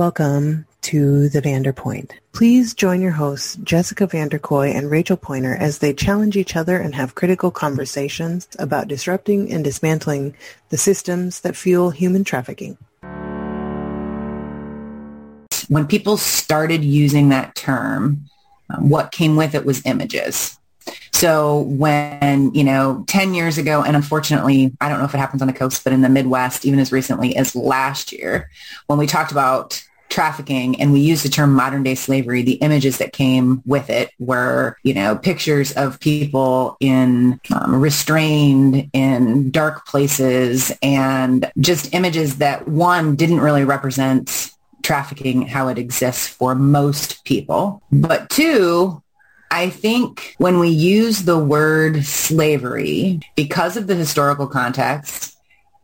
Welcome to the VanderPointe. Please join your hosts, Jessyca Vandercoy and Rachel Pointer, as they challenge each other and have critical conversations about disrupting and dismantling the systems that fuel human trafficking. When people started using that term, um, what came with it was images. So when, you know, 10 years ago, and unfortunately, I don't know if it happens on the coast, but in the Midwest, even as recently as last year, when we talked about trafficking and we use the term modern day slavery, the images that came with it were, you know, pictures of people in um, restrained in dark places and just images that one didn't really represent trafficking how it exists for most people. But two, I think when we use the word slavery, because of the historical context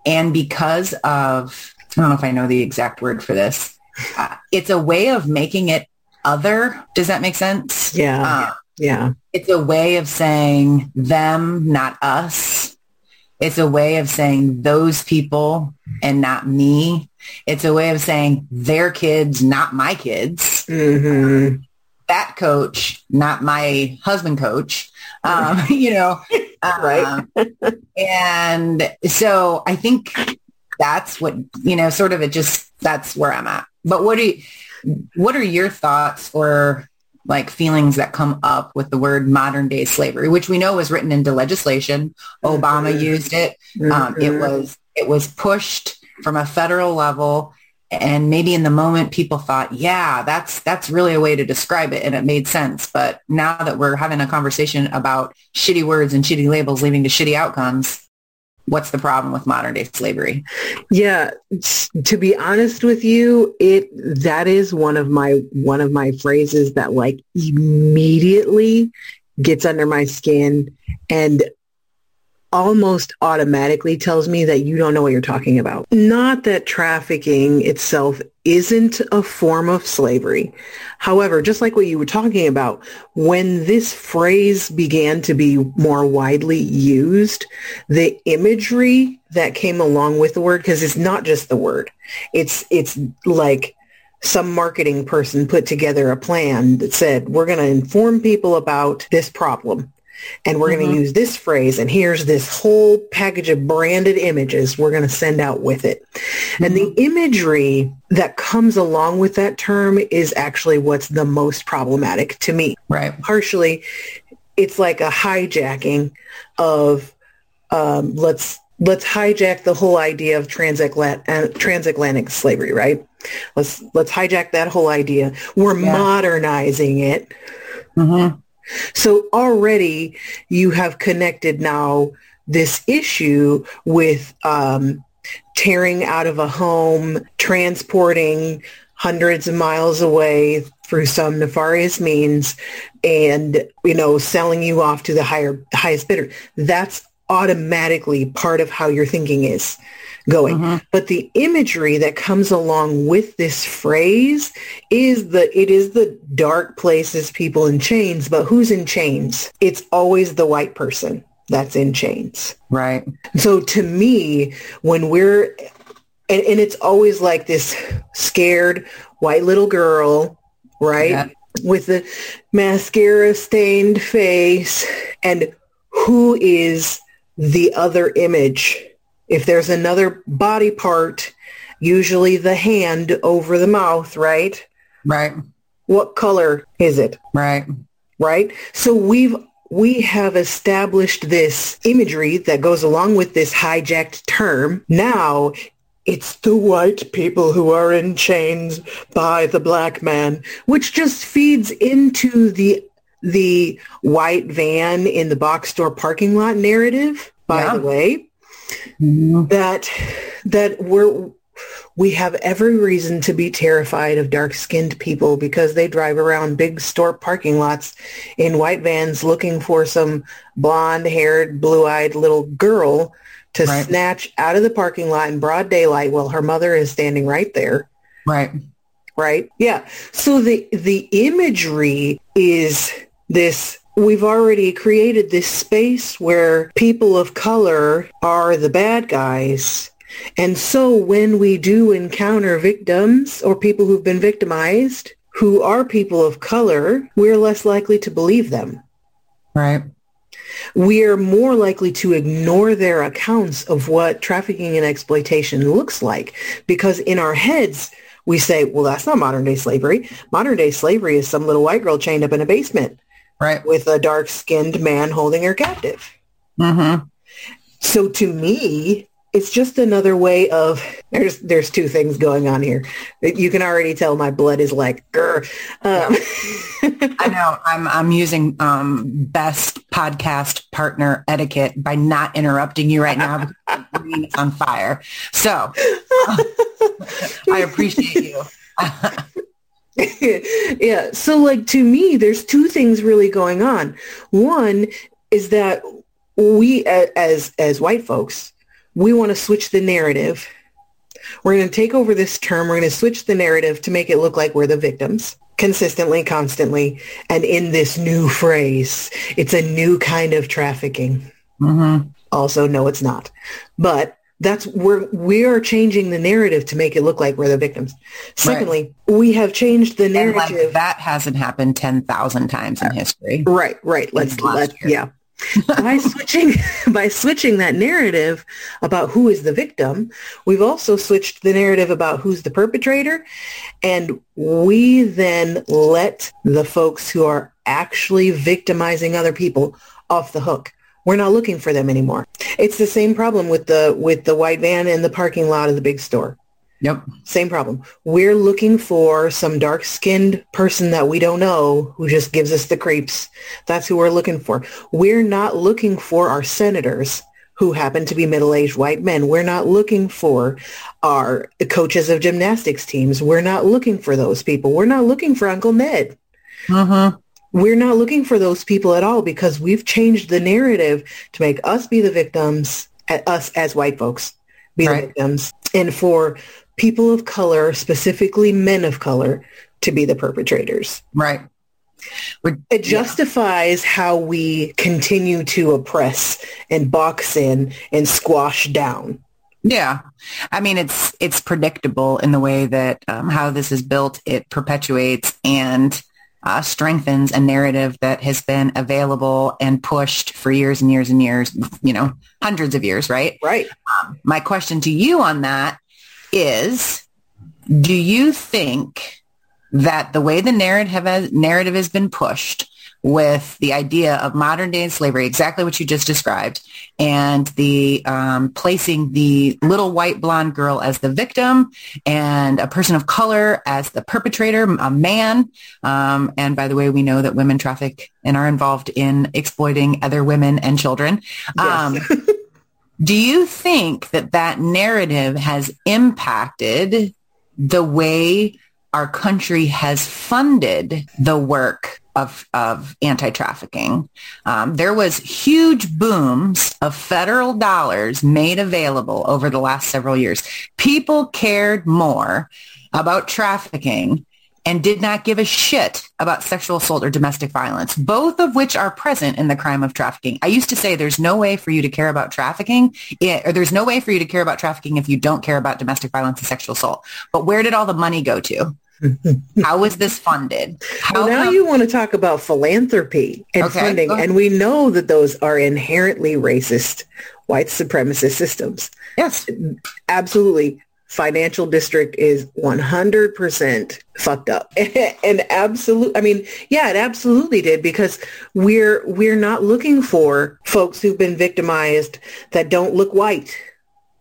and because of, I don't know if I know the exact word for this, uh, it's a way of making it other. Does that make sense? Yeah. Uh, yeah. It's a way of saying them, not us. It's a way of saying those people and not me. It's a way of saying their kids, not my kids. Mm-hmm that coach, not my husband coach. Um, you know, right. Um, and so I think that's what, you know, sort of it just, that's where I'm at. But what do you, what are your thoughts or like feelings that come up with the word modern day slavery, which we know was written into legislation. Obama mm-hmm. used it. Um, it mm-hmm. was, it was pushed from a federal level and maybe in the moment people thought yeah that's that's really a way to describe it and it made sense but now that we're having a conversation about shitty words and shitty labels leading to shitty outcomes what's the problem with modern day slavery yeah to be honest with you it that is one of my one of my phrases that like immediately gets under my skin and almost automatically tells me that you don't know what you're talking about. Not that trafficking itself isn't a form of slavery. However, just like what you were talking about, when this phrase began to be more widely used, the imagery that came along with the word, because it's not just the word, it's, it's like some marketing person put together a plan that said, we're going to inform people about this problem and we're mm-hmm. going to use this phrase and here's this whole package of branded images we're going to send out with it mm-hmm. and the mm-hmm. imagery that comes along with that term is actually what's the most problematic to me right partially it's like a hijacking of um, let's let's hijack the whole idea of transatlantic, uh, transatlantic slavery right let's let's hijack that whole idea we're yeah. modernizing it mm-hmm. So already you have connected now this issue with um, tearing out of a home, transporting hundreds of miles away through some nefarious means and, you know, selling you off to the higher, highest bidder. That's automatically part of how your thinking is going. Mm-hmm. But the imagery that comes along with this phrase is the it is the dark places, people in chains, but who's in chains? It's always the white person that's in chains. Right. So to me, when we're and, and it's always like this scared white little girl, right? Yeah. With the mascara stained face and who is the other image if there's another body part, usually the hand over the mouth, right? Right. What color is it? Right. Right. So we've we have established this imagery that goes along with this hijacked term. Now it's the white people who are in chains by the black man, which just feeds into the the white van in the box store parking lot narrative, by yeah. the way. Mm-hmm. that that we're we have every reason to be terrified of dark-skinned people because they drive around big store parking lots in white vans looking for some blonde-haired, blue-eyed little girl to right. snatch out of the parking lot in broad daylight while her mother is standing right there. Right. Right? Yeah. So the the imagery is this we've already created this space where people of color are the bad guys And so when we do encounter victims or people who've been victimized who are people of color, we're less likely to believe them. Right. We're more likely to ignore their accounts of what trafficking and exploitation looks like because in our heads, we say, well, that's not modern day slavery. Modern day slavery is some little white girl chained up in a basement right. with a dark skinned man holding her captive. Mm-hmm. So to me, it's just another way of there's there's two things going on here. You can already tell my blood is like, um. I know. I'm I'm using um, best podcast partner etiquette by not interrupting you right now because it's on fire. So uh, I appreciate you. yeah. So like to me, there's two things really going on. One is that we as as white folks, we want to switch the narrative. We're going to take over this term. We're going to switch the narrative to make it look like we're the victims consistently, constantly. And in this new phrase, it's a new kind of trafficking. Mm-hmm. Also, no, it's not. But that's where we are changing the narrative to make it look like we're the victims. Secondly, right. we have changed the narrative. Like that hasn't happened 10,000 times in history. Right, right. Let's, let yeah. by switching by switching that narrative about who is the victim, we've also switched the narrative about who's the perpetrator, and we then let the folks who are actually victimizing other people off the hook. We're not looking for them anymore. It's the same problem with the with the white van in the parking lot of the big store. Yep. Same problem. We're looking for some dark-skinned person that we don't know who just gives us the creeps. That's who we're looking for. We're not looking for our senators who happen to be middle-aged white men. We're not looking for our coaches of gymnastics teams. We're not looking for those people. We're not looking for Uncle Ned. Uh-huh. We're not looking for those people at all because we've changed the narrative to make us be the victims, us as white folks be right. the victims, and for people of color, specifically men of color, to be the perpetrators. Right. It justifies yeah. how we continue to oppress and box in and squash down. Yeah, I mean it's it's predictable in the way that um, how this is built. It perpetuates and uh, strengthens a narrative that has been available and pushed for years and years and years. You know, hundreds of years, right? Right. Um, my question to you on that is, do you think that the way the narrative has, narrative has been pushed with the idea of modern day slavery, exactly what you just described, and the um, placing the little white blonde girl as the victim and a person of color as the perpetrator, a man. Um, and by the way, we know that women traffic and are involved in exploiting other women and children. Yes. Um, Do you think that that narrative has impacted the way our country has funded the work of, of anti-trafficking. Um, there was huge booms of federal dollars made available over the last several years. People cared more about trafficking and did not give a shit about sexual assault or domestic violence, both of which are present in the crime of trafficking. I used to say there's no way for you to care about trafficking, or there's no way for you to care about trafficking if you don't care about domestic violence and sexual assault. But where did all the money go to? How is this funded? How well, now come- you want to talk about philanthropy and okay, funding, and we know that those are inherently racist white supremacist systems. Yes, absolutely. Financial district is 100% fucked up. And absolute i mean yeah it absolutely did because we're we're not looking for folks who've been victimized that don't look white.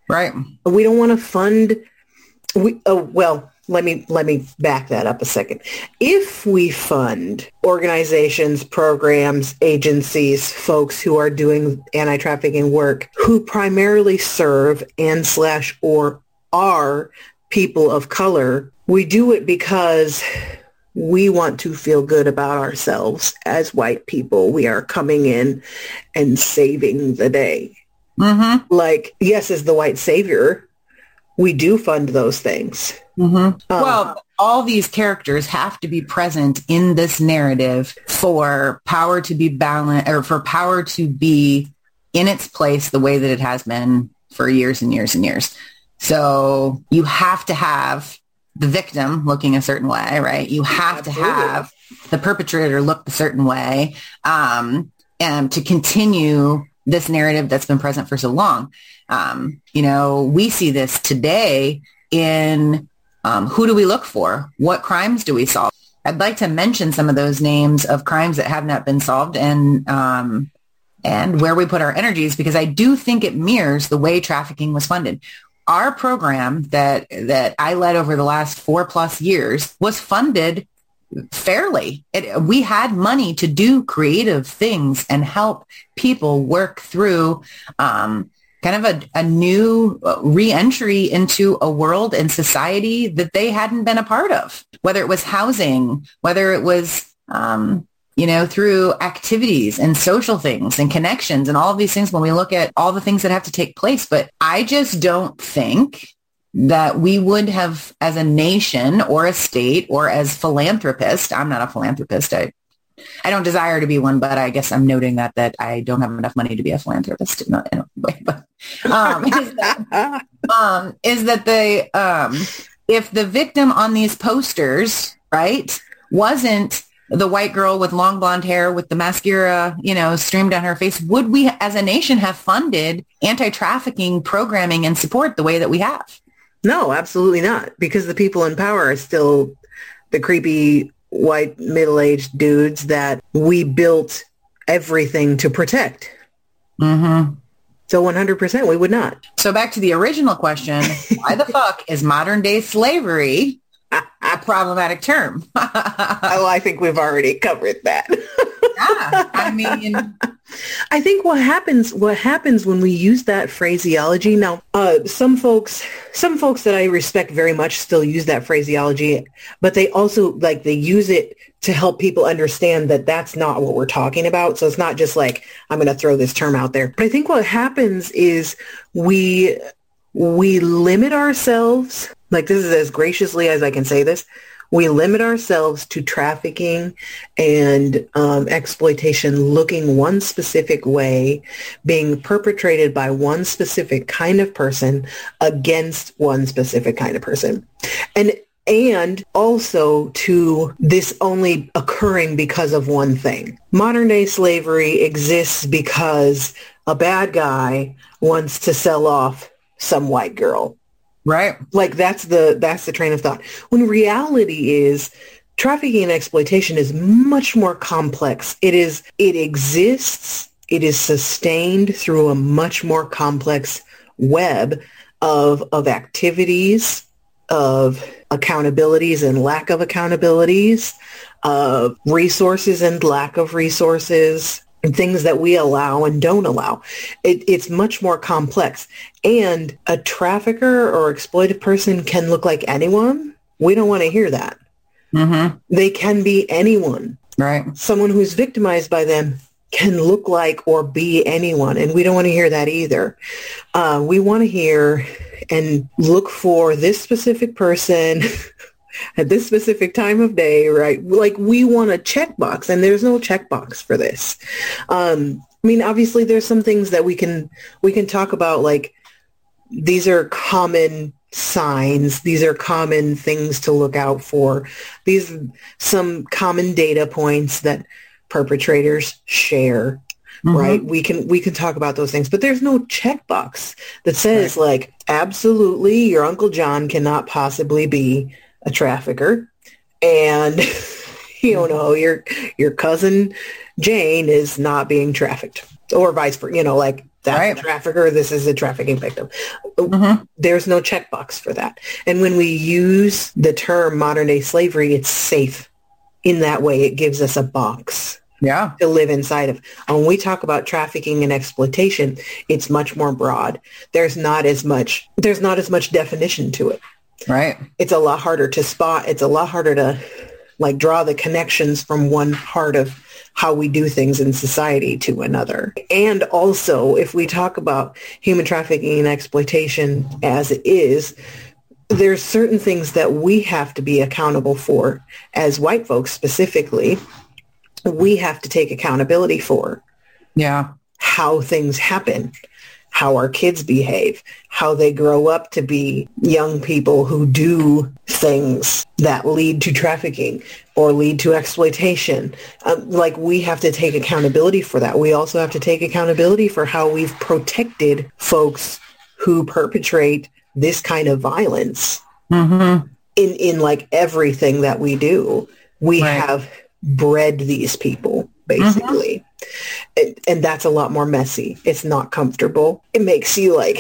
Right. We don't want to fund we oh well let me let me back that up a second if we fund organizations programs agencies folks who are doing anti-trafficking work who primarily serve and slash or are people of color, we do it because we want to feel good about ourselves as white people. We are coming in and saving the day. Mm-hmm. Like, yes, as the white savior, we do fund those things. Mm-hmm. Well, all these characters have to be present in this narrative for power to be balanced or for power to be in its place the way that it has been for years and years and years So you have to have the victim looking a certain way, right? You have Absolutely. to have the perpetrator look a certain way um, and to continue this narrative that's been present for so long. Um, you know, we see this today in um, who do we look for? What crimes do we solve? I'd like to mention some of those names of crimes that have not been solved and um, and where we put our energies because I do think it mirrors the way trafficking was funded. Our program that that I led over the last four plus years was funded fairly. It, we had money to do creative things and help people work through um, kind of a, a new uh, reentry into a world and society that they hadn't been a part of, whether it was housing, whether it was, um, you know, through activities and social things and connections and all of these things when we look at all the things that have to take place. But I just don't think that we would have as a nation or a state or as philanthropist, I'm not a philanthropist. I I don't desire to be one, but I guess I'm noting that that I don't have enough money to be a philanthropist in a, way. But um, is, that, um, is that the um, if the victim on these posters, right, wasn't the white girl with long blonde hair with the mascara, you know, streamed down her face, would we as a nation have funded anti-trafficking programming and support the way that we have? No, absolutely not, because the people in power are still the creepy white middle-aged dudes that we built everything to protect. Mm-hmm. So 100% we would not. So back to the original question, why the fuck is modern day slavery a problematic term? oh, I think we've already covered that. yeah, I mean I think what happens what happens when we use that phraseology now uh, some folks some folks that I respect very much still use that phraseology but they also like they use it to help people understand that that's not what we're talking about so it's not just like I'm going to throw this term out there but I think what happens is we we limit ourselves like this is as graciously as I can say this we limit ourselves to trafficking and um, exploitation looking one specific way, being perpetrated by one specific kind of person against one specific kind of person. And and also to this only occurring because of one thing. Modern day slavery exists because a bad guy wants to sell off some white girl Right. Like that's the that's the train of thought. When reality is trafficking and exploitation is much more complex. It is it exists, it is sustained through a much more complex web of of activities, of accountabilities and lack of accountabilities, of resources and lack of resources, and things that we allow and don't allow. It, it's much more complex. And a trafficker or exploited person can look like anyone. We don't want to hear that. Mm-hmm. They can be anyone. Right. Someone who's victimized by them can look like or be anyone. And we don't want to hear that either. Uh, we want to hear and look for this specific person at this specific time of day, right? Like we want a checkbox and there's no checkbox for this. Um, I mean, obviously there's some things that we can, we can talk about like these are common signs. These are common things to look out for. These some common data points that perpetrators share. Mm-hmm. Right. We can we can talk about those things, but there's no checkbox that says right. like absolutely your Uncle John cannot possibly be a trafficker. And you know your your cousin Jane is not being trafficked or vice versa you know like that's right. a trafficker this is a trafficking victim. Mm-hmm. there's no checkbox for that. And when we use the term modern day slavery it's safe in that way. It gives us a box yeah. to live inside of. When we talk about trafficking and exploitation it's much more broad. There's not as much there's not as much definition to it Right. It's a lot harder to spot. It's a lot harder to like draw the connections from one part of how we do things in society to another. And also, if we talk about human trafficking and exploitation as it is, there's certain things that we have to be accountable for as white folks specifically. We have to take accountability for. Yeah. how things happen, how our kids behave, how they grow up to be young people who do things that lead to trafficking or lead to exploitation. Um, like we have to take accountability for that. We also have to take accountability for how we've protected folks who perpetrate this kind of violence mm-hmm. in, in like everything that we do. We right. have bred these people basically. Mm-hmm. And, and that's a lot more messy. It's not comfortable. It makes you like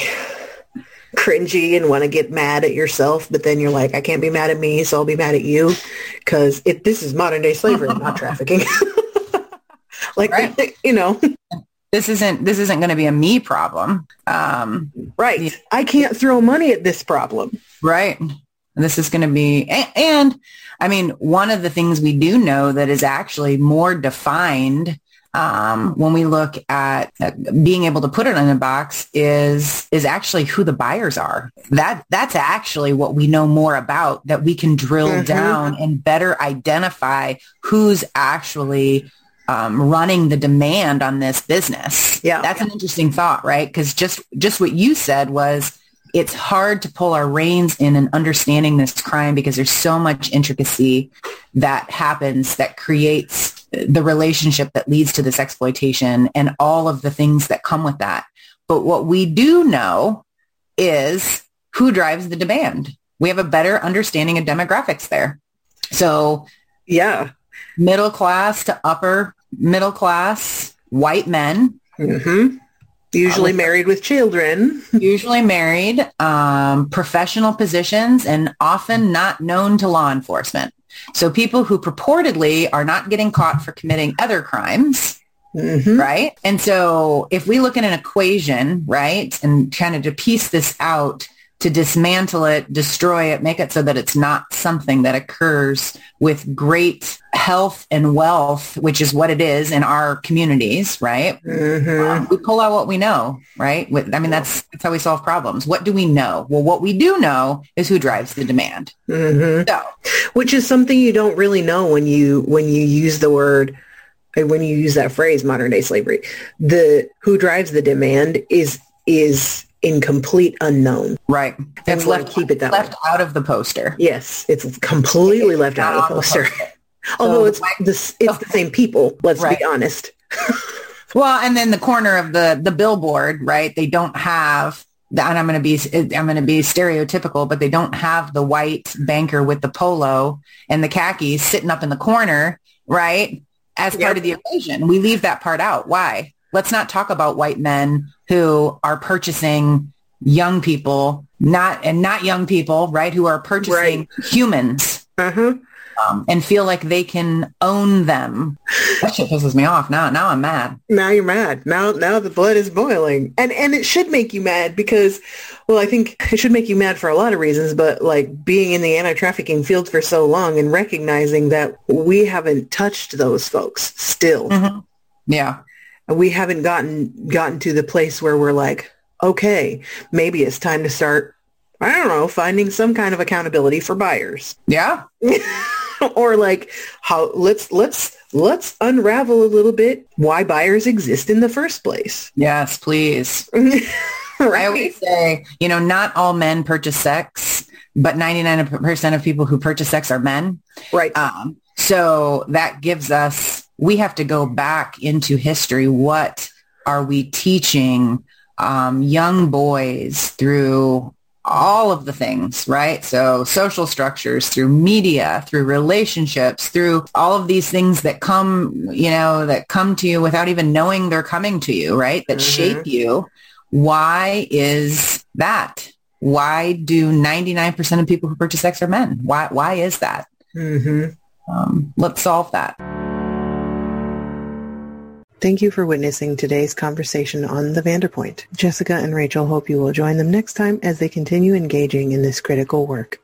cringy and want to get mad at yourself, but then you're like, I can't be mad at me, so I'll be mad at you because if this is modern day slavery, not trafficking. like, right. you know. This isn't this isn't going to be a me problem. Um, right. The, I can't throw money at this problem. Right. This is going to be, and, and I mean, one of the things we do know that is actually more defined um, when we look at uh, being able to put it in a box is is actually who the buyers are. That that's actually what we know more about. That we can drill mm-hmm. down and better identify who's actually um, running the demand on this business. Yeah, that's an interesting thought, right? Because just just what you said was it's hard to pull our reins in and understanding this crime because there's so much intricacy that happens that creates the relationship that leads to this exploitation and all of the things that come with that. But what we do know is who drives the demand. We have a better understanding of demographics there. So yeah, middle class to upper middle class white men mm-hmm. Usually married with children. usually married, um, professional positions, and often not known to law enforcement. So people who purportedly are not getting caught for committing other crimes, mm-hmm. right? And so if we look at an equation, right, and kind of to piece this out, to dismantle it, destroy it, make it so that it's not something that occurs with great health and wealth, which is what it is in our communities, right? Mm-hmm. Um, we pull out what we know, right? I mean, that's, that's how we solve problems. What do we know? Well, what we do know is who drives the demand. Mm-hmm. So, which is something you don't really know when you when you use the word when you use that phrase modern day slavery the who drives the demand is is in complete unknown. Right. It's left keep it that left way. out of the poster. Yes, it's completely it's left out of the poster. poster. Although so, it's this, it's the same people. Let's right. be honest. well, and then the corner of the the billboard, right? They don't have and I'm going to be I'm going to be stereotypical, but they don't have the white banker with the polo and the khakis sitting up in the corner, right? As part yep. of the equation, we leave that part out. Why? Let's not talk about white men who are purchasing young people, not and not young people, right? Who are purchasing right. humans. Uh-huh. Um, and feel like they can own them. That shit pisses me off. Now, now I'm mad. Now you're mad. Now, now the blood is boiling, and and it should make you mad because, well, I think it should make you mad for a lot of reasons. But like being in the anti-trafficking field for so long and recognizing that we haven't touched those folks still. Mm-hmm. Yeah, we haven't gotten gotten to the place where we're like, okay, maybe it's time to start. I don't know, finding some kind of accountability for buyers. Yeah. or like how let's let's let's unravel a little bit why buyers exist in the first place. Yes, please. right. I always say, you know, not all men purchase sex, but 99% of people who purchase sex are men. Right. Um, so that gives us we have to go back into history. What are we teaching um, young boys through all of the things, right? So social structures, through media, through relationships, through all of these things that come, you know, that come to you without even knowing they're coming to you, right? That mm-hmm. shape you. Why is that? Why do 99% of people who purchase sex are men? Why, why is that? Mm-hmm. Um, let's solve that. Thank you for witnessing today's conversation on the VanderPointe. Jessyca and Rachel hope you will join them next time as they continue engaging in this critical work.